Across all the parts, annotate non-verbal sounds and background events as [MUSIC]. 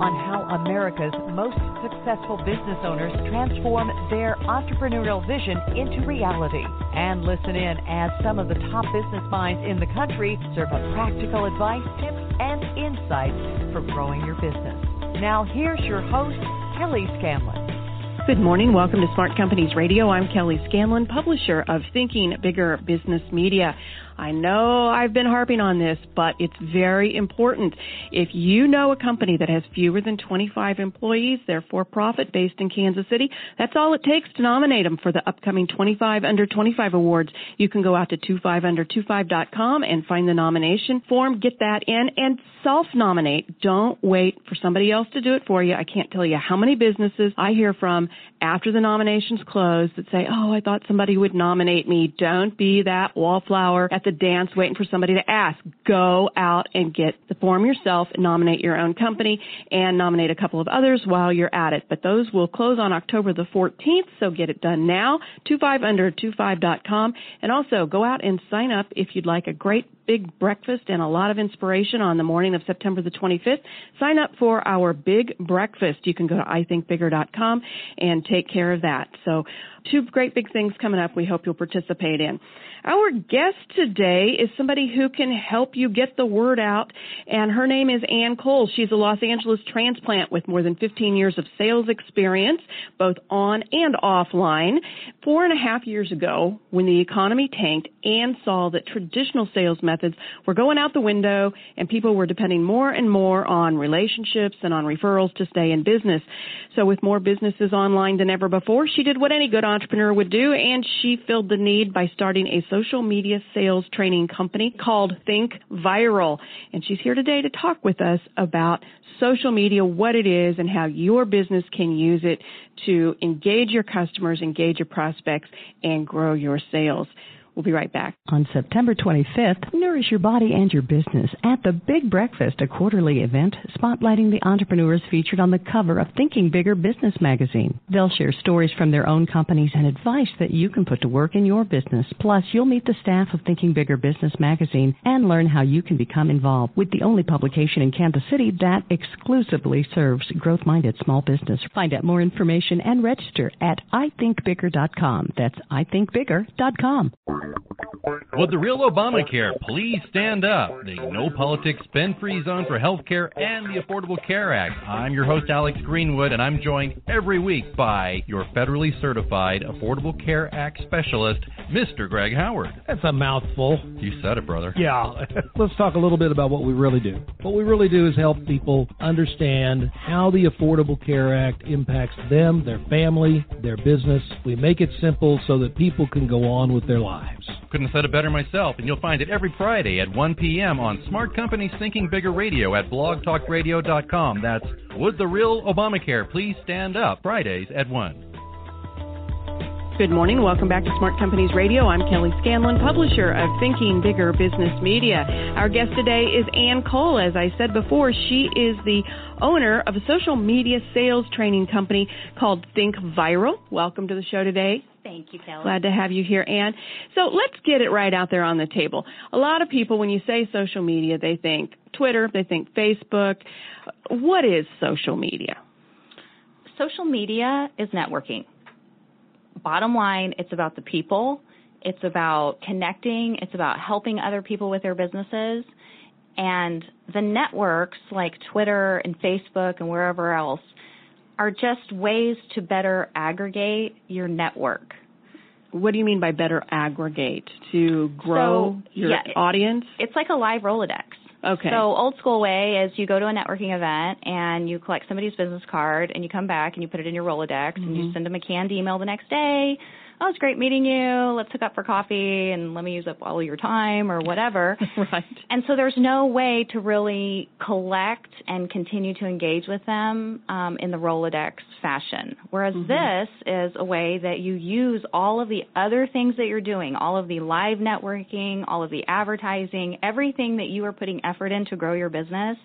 on how America's most successful business owners transform their entrepreneurial vision into reality. And listen in as some of the top business minds in the country serve up practical advice, tips, and insights for growing your business. Now, here's your host, Kelly Scanlon. Good morning. Welcome to Smart Companies Radio. I'm Kelly Scanlon, publisher of Thinking Bigger Business Media. I know I've been harping on this, but it's very important. If you know a company that has fewer than 25 employees, they're for profit based in Kansas City, that's all it takes to nominate them for the upcoming 25 Under 25 awards. You can go out to 25under25.com and find the nomination form, get that in, and self nominate. Don't wait for somebody else to do it for you. I can't tell you how many businesses I hear from after the nominations close that say, Oh, I thought somebody would nominate me. Don't be that wallflower at the the dance waiting for somebody to ask. Go out and get the form yourself, nominate your own company, and nominate a couple of others while you're at it. But those will close on October the 14th, so get it done now. 25under25.com. And also go out and sign up if you'd like a great big breakfast and a lot of inspiration on the morning of September the 25th. Sign up for our big breakfast. You can go to ithinkbigger.com and take care of that. So two great big things coming up we hope you'll participate in. Our guest today is somebody who can help you get the word out, and her name is Ann Cole. She's a Los Angeles transplant with more than 15 years of sales experience, both on and offline. Four and a half years ago, when the economy tanked, Ann saw that traditional sales methods were going out the window, and people were depending more and more on relationships and on referrals to stay in business. So, with more businesses online than ever before, she did what any good entrepreneur would do, and she filled the need by starting a social media sales training company called Think Viral. And she's here today to talk with us about social media, what it is, and how your business can use it to engage your customers, engage your prospects, and grow your sales. We'll be right back. On September 25th, nourish your body and your business at the Big Breakfast, a quarterly event spotlighting the entrepreneurs featured on the cover of Thinking Bigger Business magazine. They'll share stories from their own companies and advice that you can put to work in your business. Plus, you'll meet the staff of Thinking Bigger Business magazine and learn how you can become involved with the only publication in Kansas City that exclusively serves growth-minded small business. Find out more information and register at ithinkbigger.com. That's ithinkbigger.com. Would the real Obamacare please stand up? The No Politics Spend Free Zone for Healthcare and the Affordable Care Act. I'm your host, Alex Greenwood, and I'm joined every week by your federally certified Affordable Care Act specialist, Mr. Greg Howard. That's a mouthful. You said it, brother. Yeah. [LAUGHS] Let's talk a little bit about what we really do. What we really do is help people understand how the Affordable Care Act impacts them, their family, their business. We make it simple so that people can go on with their lives lives. Couldn't have said it better myself, and you'll find it every Friday at 1 p.m. on Smart Companies Thinking Bigger Radio at blogtalkradio.com. That's Would the Real Obamacare Please Stand Up? Fridays at 1. Good morning. Welcome back to Smart Companies Radio. I'm Kelly Scanlon, publisher of Thinking Bigger Business Media. Our guest today is Ann Cole. As I said before, she is the owner of a social media sales training company called Think Viral. Welcome to the show today. Thank you, Kelly. Glad to have you here, Ann. So let's get it right out there on the table. A lot of people, when you say social media, they think Twitter, they think Facebook. What is social media? Social media is networking. Bottom line, it's about the people. It's about connecting. It's about helping other people with their businesses. And the networks like Twitter and Facebook and wherever else are just ways to better aggregate your network. What do you mean by better aggregate? To grow so, your yeah, audience? It's like a live Rolodex. Okay. So old school way is you go to a networking event and you collect somebody's business card and you come back and you put it in your Rolodex mm-hmm. and you send them a canned email the next day oh, it's great meeting you. Let's hook up for coffee and let me use up all your time or whatever. [LAUGHS] right. And so there's no way to really collect and continue to engage with them um, in the Rolodex fashion. Whereas mm-hmm. this is a way that you use all of the other things that you're doing, all of the live networking, all of the advertising, everything that you are putting effort in to grow your business.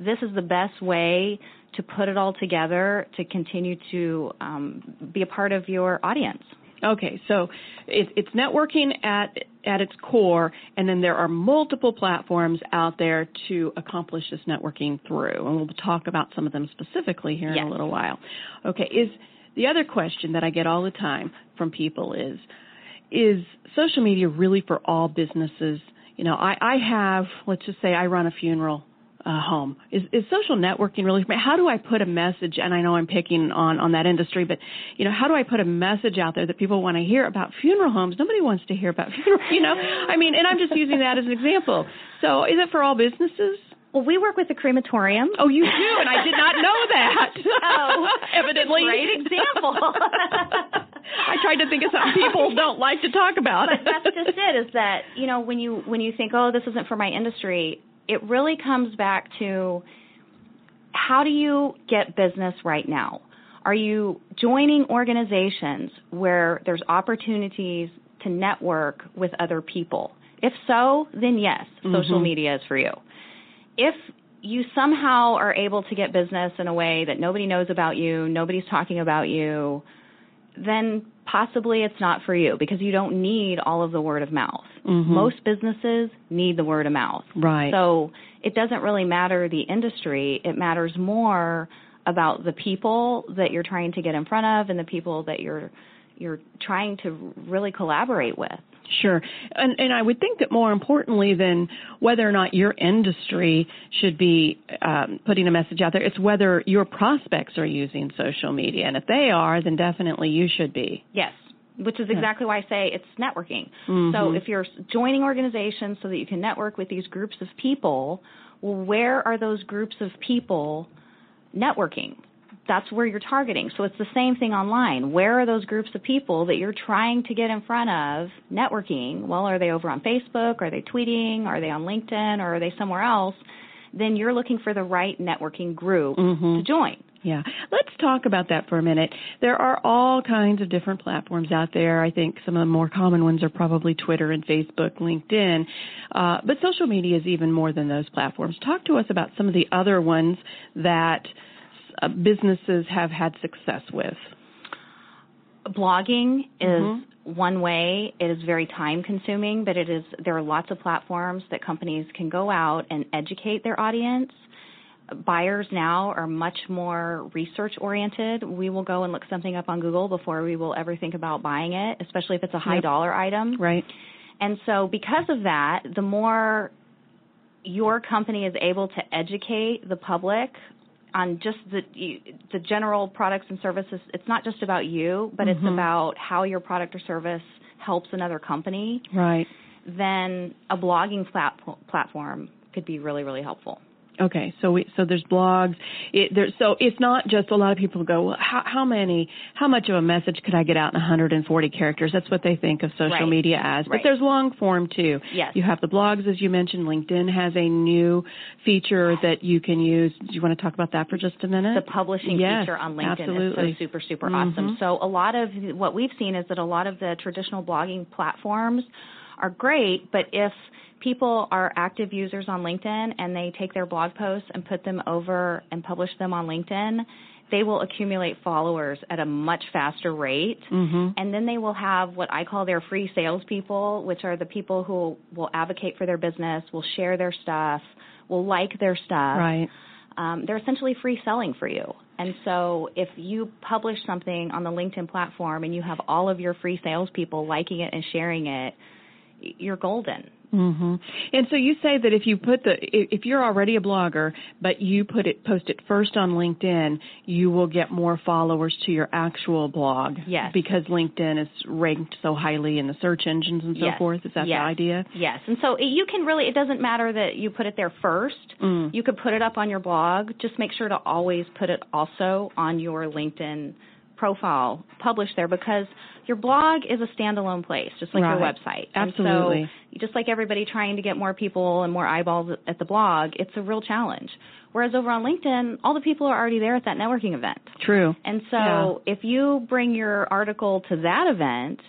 This is the best way to put it all together to continue to um, be a part of your audience. Okay, so it, it's networking at at its core, and then there are multiple platforms out there to accomplish this networking through, and we'll talk about some of them specifically here yes. in a little while. Okay, is the other question that I get all the time from people is is social media really for all businesses? You know, I, I have let's just say I run a funeral uh, home. Is, is social networking really? How do I put a message? And I know I'm picking on on that industry, but you know, how do I put a message out there that people want to hear about funeral homes? Nobody wants to hear about [LAUGHS] funeral. You know, I mean, and I'm just using that as an example. So, is it for all businesses? Well, we work with the crematorium. Oh, you do, and I did not know that. [LAUGHS] oh, [LAUGHS] evidently, great example. I tried to think of something people don't like to talk about. But that's just it. Is that you know when you when you think, oh, this isn't for my industry, it really comes back to how do you get business right now? Are you joining organizations where there's opportunities to network with other people? If so, then yes, mm-hmm. social media is for you. If you somehow are able to get business in a way that nobody knows about you, nobody's talking about you, then possibly it's not for you because you don't need all of the word of mouth. Mm-hmm. Most businesses need the word of mouth. Right. So it doesn't really matter the industry, it matters more about the people that you're trying to get in front of and the people that you're you're trying to really collaborate with. Sure. And, and I would think that more importantly than whether or not your industry should be um, putting a message out there, it's whether your prospects are using social media. And if they are, then definitely you should be. Yes. Which is exactly why I say it's networking. Mm-hmm. So if you're joining organizations so that you can network with these groups of people, well, where are those groups of people networking? That's where you're targeting. So it's the same thing online. Where are those groups of people that you're trying to get in front of networking? Well, are they over on Facebook? Are they tweeting? Are they on LinkedIn? Or are they somewhere else? Then you're looking for the right networking group mm-hmm. to join. Yeah. Let's talk about that for a minute. There are all kinds of different platforms out there. I think some of the more common ones are probably Twitter and Facebook, LinkedIn. Uh, but social media is even more than those platforms. Talk to us about some of the other ones that uh, businesses have had success with? Blogging is mm-hmm. one way. It is very time consuming, but it is there are lots of platforms that companies can go out and educate their audience. Buyers now are much more research oriented. We will go and look something up on Google before we will ever think about buying it, especially if it's a high yep. dollar item. Right. And so because of that, the more your company is able to educate the public on just the the general products and services. It's not just about you, but mm-hmm. it's about how your product or service helps another company. Right. Then a blogging plat- platform could be really really helpful. Okay, so we so there's blogs. It, there, so it's not just a lot of people go, well, how, how many, how much of a message could I get out in 140 characters? That's what they think of social right. media as. But right. there's long form too. Yes. You have the blogs, as you mentioned. LinkedIn has a new feature that you can use. Do you want to talk about that for just a minute? The publishing yes, feature on LinkedIn absolutely. is so super super mm-hmm. awesome. So a lot of what we've seen is that a lot of the traditional blogging platforms are great, but if people are active users on LinkedIn and they take their blog posts and put them over and publish them on LinkedIn, they will accumulate followers at a much faster rate. Mm-hmm. And then they will have what I call their free salespeople, which are the people who will advocate for their business, will share their stuff, will like their stuff. Right. Um, they're essentially free selling for you. And so if you publish something on the LinkedIn platform and you have all of your free salespeople liking it and sharing it, you're golden. Mm-hmm. And so you say that if you put the if you're already a blogger, but you put it post it first on LinkedIn, you will get more followers to your actual blog. Yes. Because LinkedIn is ranked so highly in the search engines and so yes. forth. Is that yes. the idea? Yes. And so you can really it doesn't matter that you put it there first. Mm. You could put it up on your blog. Just make sure to always put it also on your LinkedIn profile published there because your blog is a standalone place, just like right. your website. Absolutely. And so, just like everybody trying to get more people and more eyeballs at the blog, it's a real challenge. Whereas over on LinkedIn, all the people are already there at that networking event. True. And so yeah. if you bring your article to that event,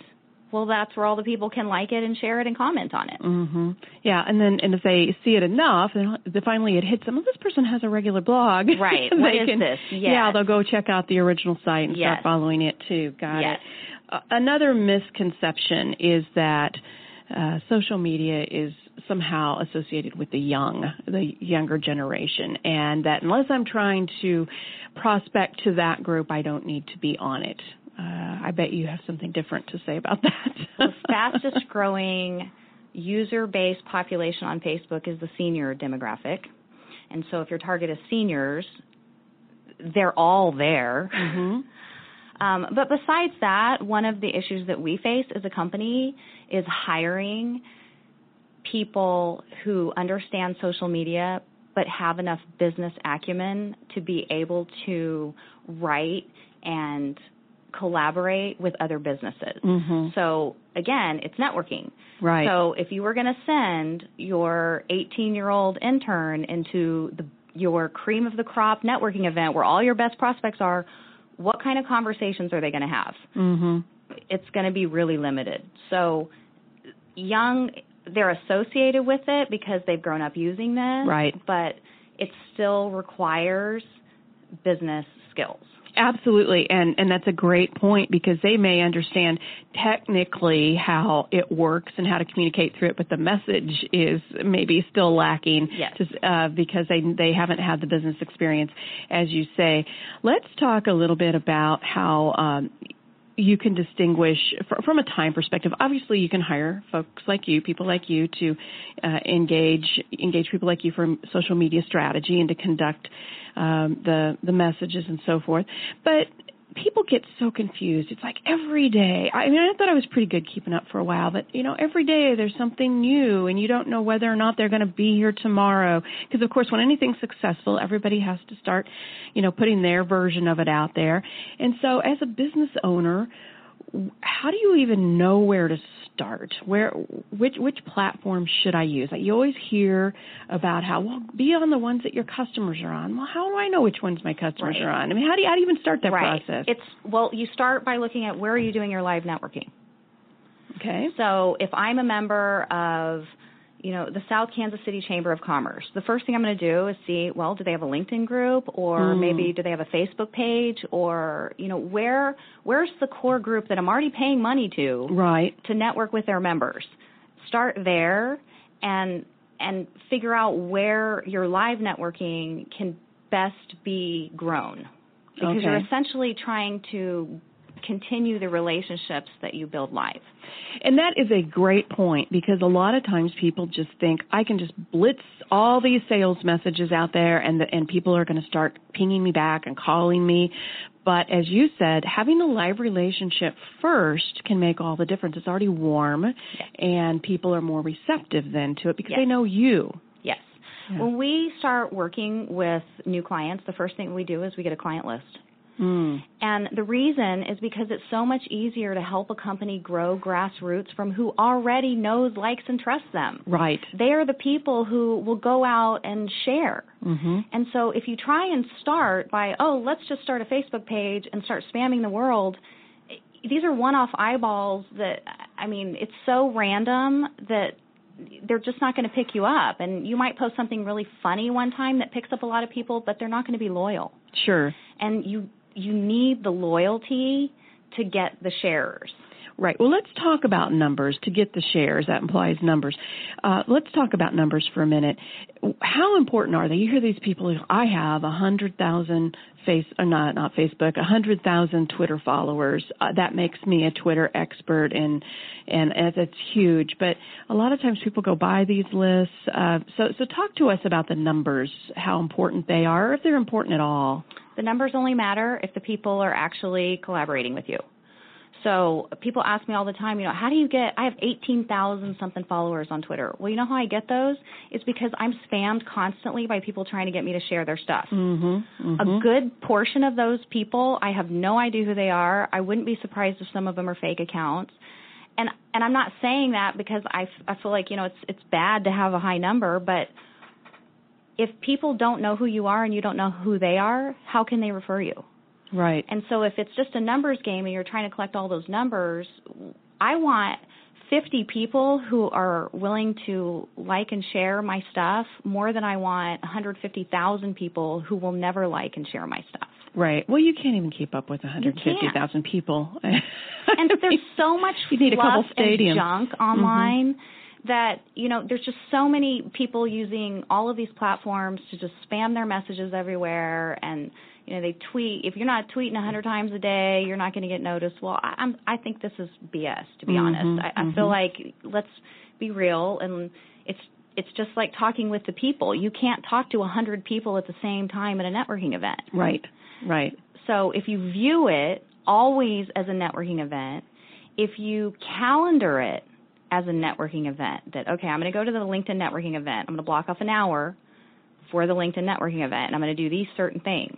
well, that's where all the people can like it and share it and comment on it. Mm-hmm. Yeah, and then and if they see it enough, and finally it hits them. Well, this person has a regular blog. [LAUGHS] Right. they what is can, this? Yes. Yeah, they'll go check out the original site and yes. start following it too. Got yes. it. Uh, another misconception is that uh, social media is somehow associated with the young, the younger generation, and that unless I'm trying to prospect to that group, I don't need to be on it. Uh, I bet you have something different to say about [LAUGHS] that. the fastest growing user base population on Facebook is the senior demographic. And so if your target is seniors, they're all there. Mm-hmm. Um, but besides that, one of the issues that we face as a company is hiring people who understand social media but have enough business acumen to be able to write and collaborate with other businesses. Mm-hmm. So again, it's networking. Right. So if you were going to send your 18-year-old intern into the, your cream of the crop networking event where all your best prospects are, what kind of conversations are they going to have? Mm-hmm. It's going to be really limited. So young they're associated with it because they've grown up using this. Right. But it still requires business skills. Absolutely, and and that's a great point because they may understand technically how it works and how to communicate through it, but the message is maybe still lacking. Yes. To, uh, because they they haven't had the business experience, as you say. Let's talk a little bit about how. Um, you can distinguish from a time perspective. Obviously, you can hire folks like you, people like you, to uh, engage engage people like you for social media strategy and to conduct um, the the messages and so forth. But people get so confused. It's like every day. I mean, I thought I was pretty good keeping up for a while, but you know, every day there's something new, and you don't know whether or not they're going to be here tomorrow. Because of course, when anything's successful, everybody has to start, you know, putting their version of it out there. And so, as a business owner, how do you even know where to start? Where which which platform should I use? Like you always hear about how well be on the ones that your customers are on. Well, how do I know which ones my customers right. are on? I mean, how do you how do you even start that right. process? It's well, you start by looking at where are you doing your live networking. Okay. So if I'm a member of you know, the South Kansas City Chamber of Commerce. The first thing I'm going to do is see, well, do they have a LinkedIn group or Mm. maybe do they have a Facebook page or, you know, where where's the core group that I'm already paying money to Right. to network with their members. Start there and and figure out where your live networking can best be grown. Because Okay. you're essentially trying to continue the relationships that you build live. And that is a great point because a lot of times people just think I can just blitz all these sales messages out there and the, and people are going to start pinging me back and calling me. But as you said, having a live relationship first can make all the difference. It's already warm and people are more receptive then to it because Yes. they know you. Yes. Yeah. When we start working with new clients, the first thing we do is we get a client list. Mm. And the reason is because it's so much easier to help a company grow grassroots from who already knows, likes, and trusts them. Right. They are the people who will go out and share. hmm And so if you try and start by, oh, let's just start a Facebook page and start spamming the world, these are one off eyeballs that, I mean, it's so random that they're just not going to pick you up. And you might post something really funny one time that picks up a lot of people, but they're not going to be loyal. Sure. And you you need the loyalty to get the sharers. Right. Well, let's talk about numbers to get the shares. That implies numbers. Uh, let's talk about numbers for a minute. How important are they? You hear these people. I have a hundred thousand face, or not not Facebook, a hundred thousand Twitter followers. Uh, that makes me a Twitter expert, and and it's huge. But a lot of times people go by these lists. Uh, so so talk to us about the numbers, how important they are, if they're important at all. The numbers only matter if the people are actually collaborating with you. So people ask me all the time, you know, how do you get? I have 18,000 something followers on Twitter. Well, you know how I get those? It's because I'm spammed constantly by people trying to get me to share their stuff. Mm-hmm, mm-hmm. A good portion of those people, I have no idea who they are. I wouldn't be surprised if some of them are fake accounts. And and I'm not saying that because I, I feel like you know it's it's bad to have a high number, but if people don't know who you are and you don't know who they are, how can they refer you? Right. And so if it's just a numbers game and you're trying to collect all those numbers, I want 50 people who are willing to like and share my stuff more than I want 150,000 people who will never like and share my stuff. Right. Well, you can't even keep up with 150,000 people. [LAUGHS] and there's so much you need a couple stadiums. and junk online mm-hmm. That, you know, there's just so many people using all of these platforms to just spam their messages everywhere and you know they tweet. If you're not tweeting a hundred times a day you're not going to get noticed. Well I, i'm i think this is bs to be mm-hmm, honest. I, mm-hmm. I feel like let's be real and it's it's just like talking with the people. You can't talk to a hundred people at the same time at a networking event. Right right. So if you view it always as a networking event if you calendar it as a networking event that okay i'm going to go to the linkedin networking event i'm going to block off an hour for the linkedin networking event and i'm going to do these certain things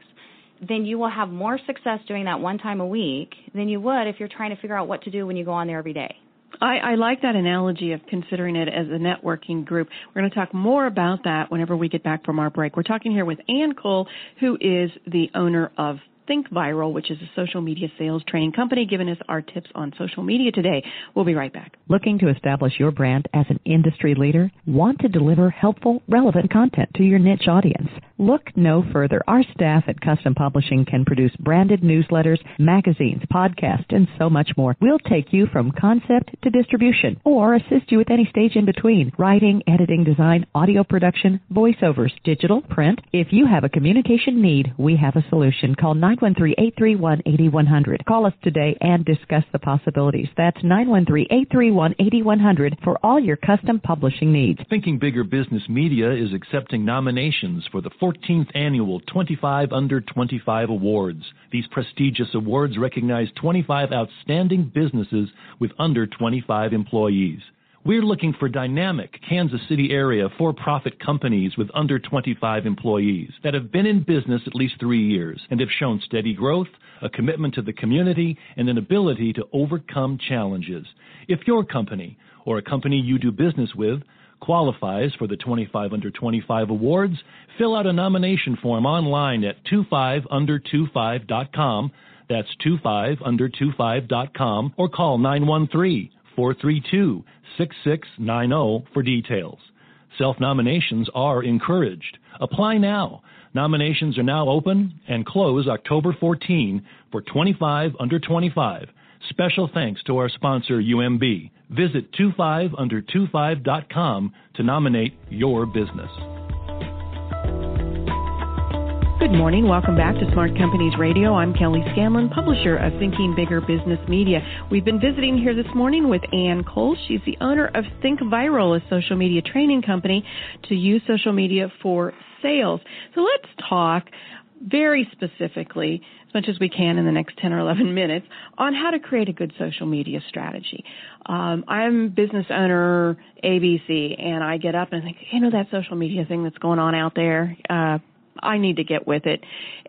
then you will have more success doing that one time a week than you would if you're trying to figure out what to do when you go on there every day. I, I like that analogy of considering it as a networking group. We're going to talk more about that whenever we get back from our break. We're talking here with Ann Cole, who is the owner of Think Viral, which is a social media sales training company, giving us our tips on social media today. We'll be right back. Looking to establish your brand as an industry leader? Want to deliver helpful, relevant content to your niche audience? Look no further. Our staff at Custom Publishing can produce branded newsletters, magazines, podcasts, and so much more. We'll take you from concept to distribution or assist you with any stage in between. Writing, editing, design, audio production, voiceovers, digital, print. If you have a communication need, we have a solution. Call 9 913-831-8100. Call us today and discuss the possibilities. That's 913-831-8100 for all your custom publishing needs. Thinking Bigger Business Media is accepting nominations for the 14th annual 25 Under 25 Awards. These prestigious awards recognize 25 outstanding businesses with under 25 employees. We're looking for dynamic Kansas City area for-profit companies with under 25 employees that have been in business at least three years and have shown steady growth, a commitment to the community, and an ability to overcome challenges. If your company or a company you do business with qualifies for the 25 under 25 awards, fill out a nomination form online at 25under25.com. That's 25under25.com or call 913 432 6690 for details. Self nominations are encouraged. Apply now. Nominations are now open and close October 14 for 25 under 25. Special thanks to our sponsor UMB. Visit 25under25.com to nominate your business. Good morning. Welcome back to Smart Companies Radio. I'm Kelly Scanlon, publisher of Thinking Bigger Business Media. We've been visiting here this morning with Ann Cole. She's the owner of Think Viral, a social media training company to use social media for sales. So let's talk very specifically, as much as we can in the next 10 or 11 minutes, on how to create a good social media strategy. Um, I'm business owner ABC, and I get up and think, you know, that social media thing that's going on out there. Uh, I need to get with it,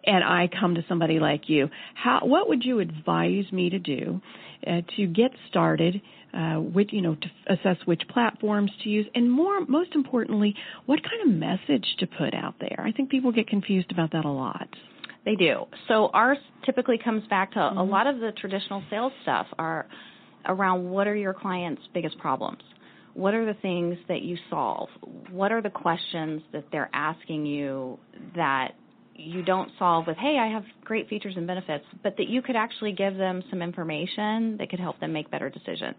and I come to somebody like you. How? What would you advise me to do uh, to get started? Uh, with you know to assess which platforms to use, and more most importantly, what kind of message to put out there. I think people get confused about that a lot. They do. So ours typically comes back to mm-hmm. a lot of the traditional sales stuff are around what are your clients' biggest problems what are the things that you solve? What are the questions that they're asking you that you don't solve with, hey, I have great features and benefits, but that you could actually give them some information that could help them make better decisions.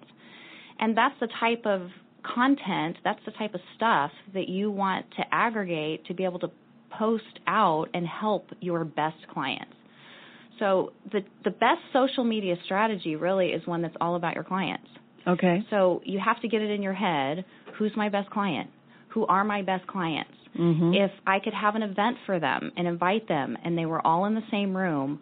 And that's the type of content, that's the type of stuff that you want to aggregate to be able to post out and help your best clients. So the the best social media strategy really is one that's all about your clients. Okay. So you have to get it in your head who's my best client? Who are my best clients? Mm-hmm. If I could have an event for them and invite them and they were all in the same room,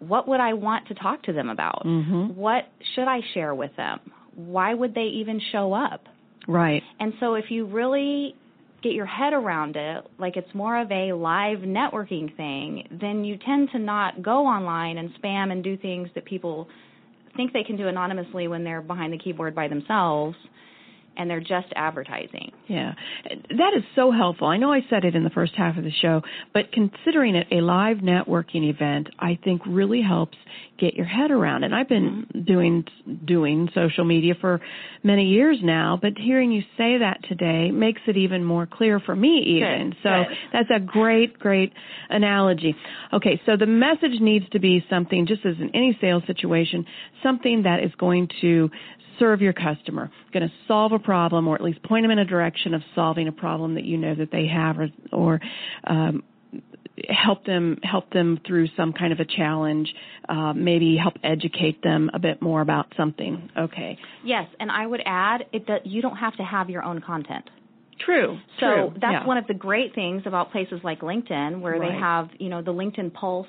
what would I want to talk to them about? Mm-hmm. What should I share with them? Why would they even show up? Right. And so if you really get your head around it, like it's more of a live networking thing, then you tend to not go online and spam and do things that people think they can do anonymously when they're behind the keyboard by themselves and they're just advertising. Yeah. That is so helpful. I know I said it in the first half of the show, but considering it a live networking event, I think really helps get your head around it. I've been Mm-hmm. doing doing social media for many years now, but hearing you say that today makes it even more clear for me even. Good, so good. that's a great great analogy. Okay, so the message needs to be something just as in any sales situation, something that is going to serve your customer, going to solve a problem or at least point them in a direction of solving a problem that you know that they have or, or um, help them help them through some kind of a challenge, uh, maybe help educate them a bit more about something. Okay, Yes, and I would add it that you don't have to have your own content. true. So true. that's yeah. one of the great things about places like LinkedIn, where they have, you know, the LinkedIn Pulse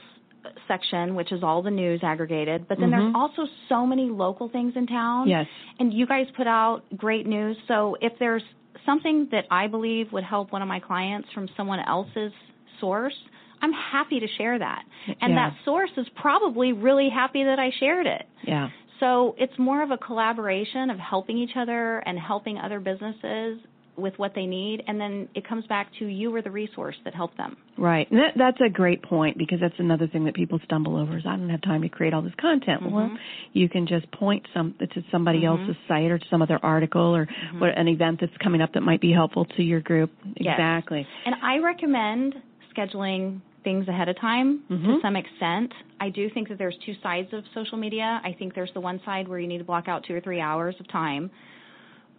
section, which is all the news aggregated. But then there's Mhm. also so many local things in town. Yes. And you guys put out great news. So if there's something that I believe would help one of my clients from someone else's source, I'm happy to share that. And Yeah. that source is probably really happy that I shared it. Yeah. So it's more of a collaboration of helping each other and helping other businesses with what they need, and then it comes back to you were the resource that helped them. Right. And that, that's a great point because that's another thing that people stumble over is I don't have time to create all this content. Well, Mhm. you can just point some to somebody Mhm. else's site or to some other article or what an event that's coming up that might be helpful to your group. Yes. Exactly. And I recommend scheduling things ahead of time to Mhm. some extent. I do think that there's two sides of social media. I think there's the one side where you need to block out two or three hours of time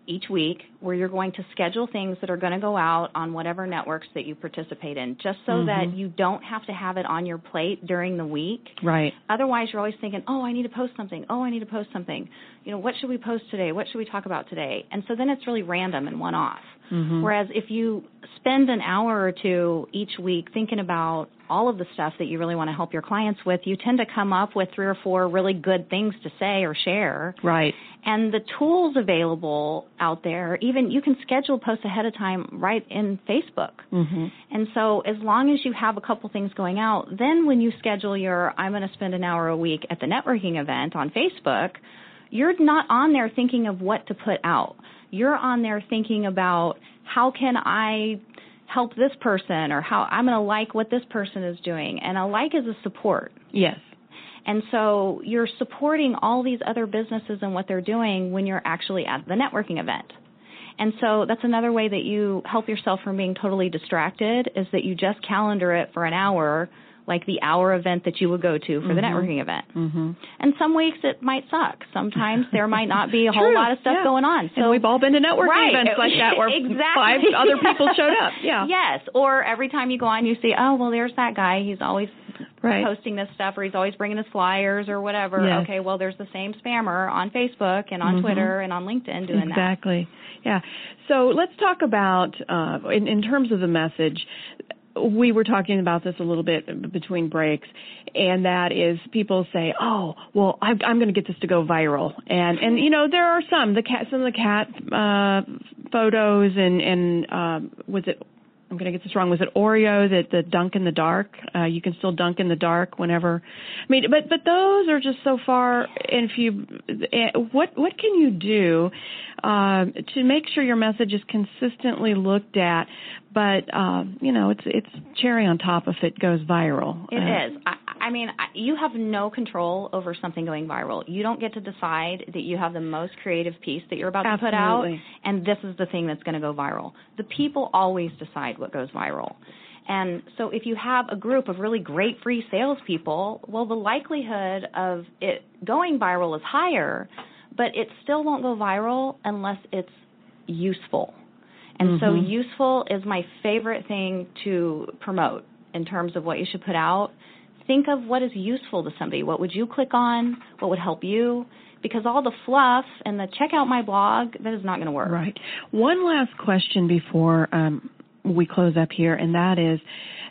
each week where you're going to schedule things that are going to go out on whatever networks that you participate in just so that Mhm. you don't have to have it on your plate during the week. Right. Otherwise, you're always thinking, oh, I need to post something. Oh, I need to post something. You know, what should we post today? What should we talk about today? And so then it's really random and one off. Mhm. Whereas if you spend an hour or two each week thinking about all of the stuff that you really want to help your clients with, you tend to come up with three or four really good things to say or share. Right. And the tools available out there, even you can schedule posts ahead of time right in Facebook. Mhm. And so as long as you have a couple things going out, then when you schedule your I'm going to spend an hour a week at the networking event on Facebook, you're not on there thinking of what to put out. You're on there thinking about how can I help this person or how I'm going to like what this person is doing. And a like is a support. Yes. And so you're supporting all these other businesses and what they're doing when you're actually at the networking event. And so that's another way that you help yourself from being totally distracted is that you just calendar it for an hour, like the hour event that you would go to for the Mhm. networking event. Mhm. And some weeks it might suck. Sometimes there might not be a [LAUGHS] whole lot of stuff yeah. going on. and we've all been to networking Right. events like that where [LAUGHS] Exactly. five other people showed up. [LAUGHS] Yeah. Yes. Or every time you go on, you see, oh, well, there's that guy. He's always Right. posting this stuff, or he's always bringing his flyers or whatever. Yes. Okay, well, there's the same spammer on Facebook and on Mhm. Twitter and on LinkedIn doing that. exactly. Yeah. So let's talk about uh, in, in terms of the message. We were talking about this a little bit between breaks, and that is people say, "Oh, well, I'm, I'm going to get this to go viral," and and you know there are some. The cat some of the cat uh, photos and and um, was it I'm going to get this wrong. Was it Oreo that the dunk in the dark? Uh, you can still dunk in the dark whenever. I mean, but but those are just so far. And if you, eh, what what can you do um, to make sure your message is consistently looked at? But um, you know, it's it's cherry on top if it goes viral. It Uh, is. I, I mean, you have no control over something going viral. You don't get to decide that you have the most creative piece that you're about to put out, and this is the thing that's going to go viral. The people always decide what goes viral. And so if you have a group of really great free salespeople, well, the likelihood of it going viral is higher, but it still won't go viral unless it's useful. And so Mhm. useful is my favorite thing to promote in terms of what you should put out. Think of what is useful to somebody. What would you click on? What would help you? Because all the fluff and the check out my blog, that is not going to work. Right. One last question before um, we close up here, and that is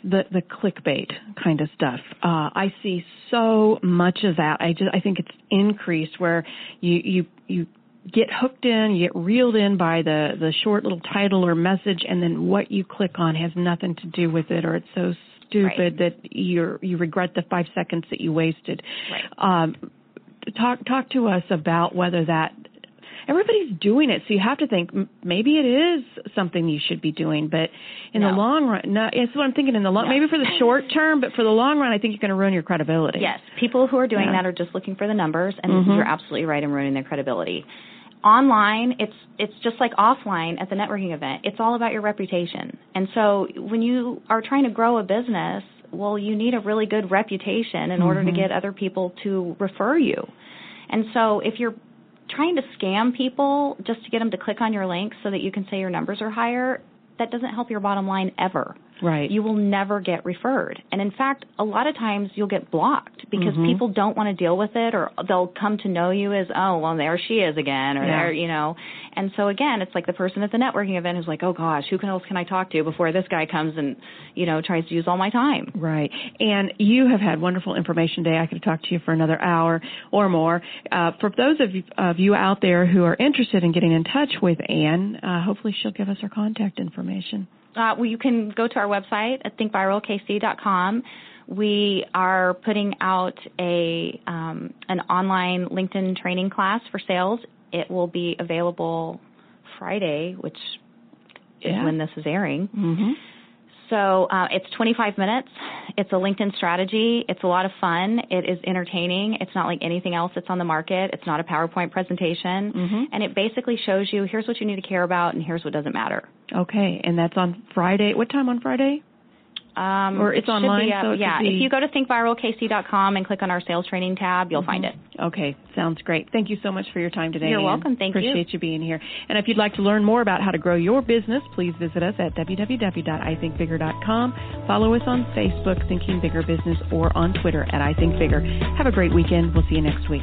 the the clickbait kind of stuff. Uh, I see so much of that. I just I think it's increased where you you you get hooked in, you get reeled in by the the short little title or message, and then what you click on has nothing to do with it, or it's so stupid right. that you you regret the five seconds that you wasted. Right. Um, talk talk to us about whether that everybody's doing it, so you have to think maybe it is something you should be doing. But in no. the long run, no, that's what I'm thinking. In the long, no. maybe for the short term, but for the long run, I think you're going to ruin your credibility. Yes, people who are doing yeah. that are just looking for the numbers, and mm-hmm. you're absolutely right in ruining their credibility. Online, it's it's just like offline at the networking event. It's all about your reputation. And so when you are trying to grow a business, well, you need a really good reputation in mm-hmm. order to get other people to refer you. And so if you're trying to scam people just to get them to click on your link so that you can say your numbers are higher, that doesn't help your bottom line ever. Right. You will never get referred. And in fact, a lot of times you'll get blocked because mm-hmm. people don't want to deal with it or they'll come to know you as, oh, well, there she is again or yeah. there, you know. And so again, it's like the person at the networking event who's like, oh gosh, who else can I talk to before this guy comes and, you know, tries to use all my time. Right. And you have had wonderful information today. I could talk to you for another hour or more. Uh, for those of you, of you out there who are interested in getting in touch with Ann, uh, hopefully she'll give us her contact information. Uh, well, you can go to our website at thinkviralkc.com. We are putting out a um, an online LinkedIn training class for sales. It will be available Friday, which yeah. is when this is airing. Mm-hmm. So uh, it's 25 minutes. It's a LinkedIn strategy. It's a lot of fun. It is entertaining. It's not like anything else that's on the market. It's not a PowerPoint presentation. Mm-hmm. And it basically shows you here's what you need to care about and here's what doesn't matter. Okay, and that's on Friday. What time on Friday? Um, or it's it online. Be, uh, so yeah, if you go to thinkviralkc.com and click on our sales training tab, you'll mm-hmm. find it. Okay, sounds great. Thank you so much for your time today. You're Ann. welcome. Thank Appreciate you. Appreciate you being here. And if you'd like to learn more about how to grow your business, please visit us at www.ithinkbigger.com. Follow us on Facebook, Thinking Bigger Business, or on Twitter at I Think Bigger. Have a great weekend. We'll see you next week.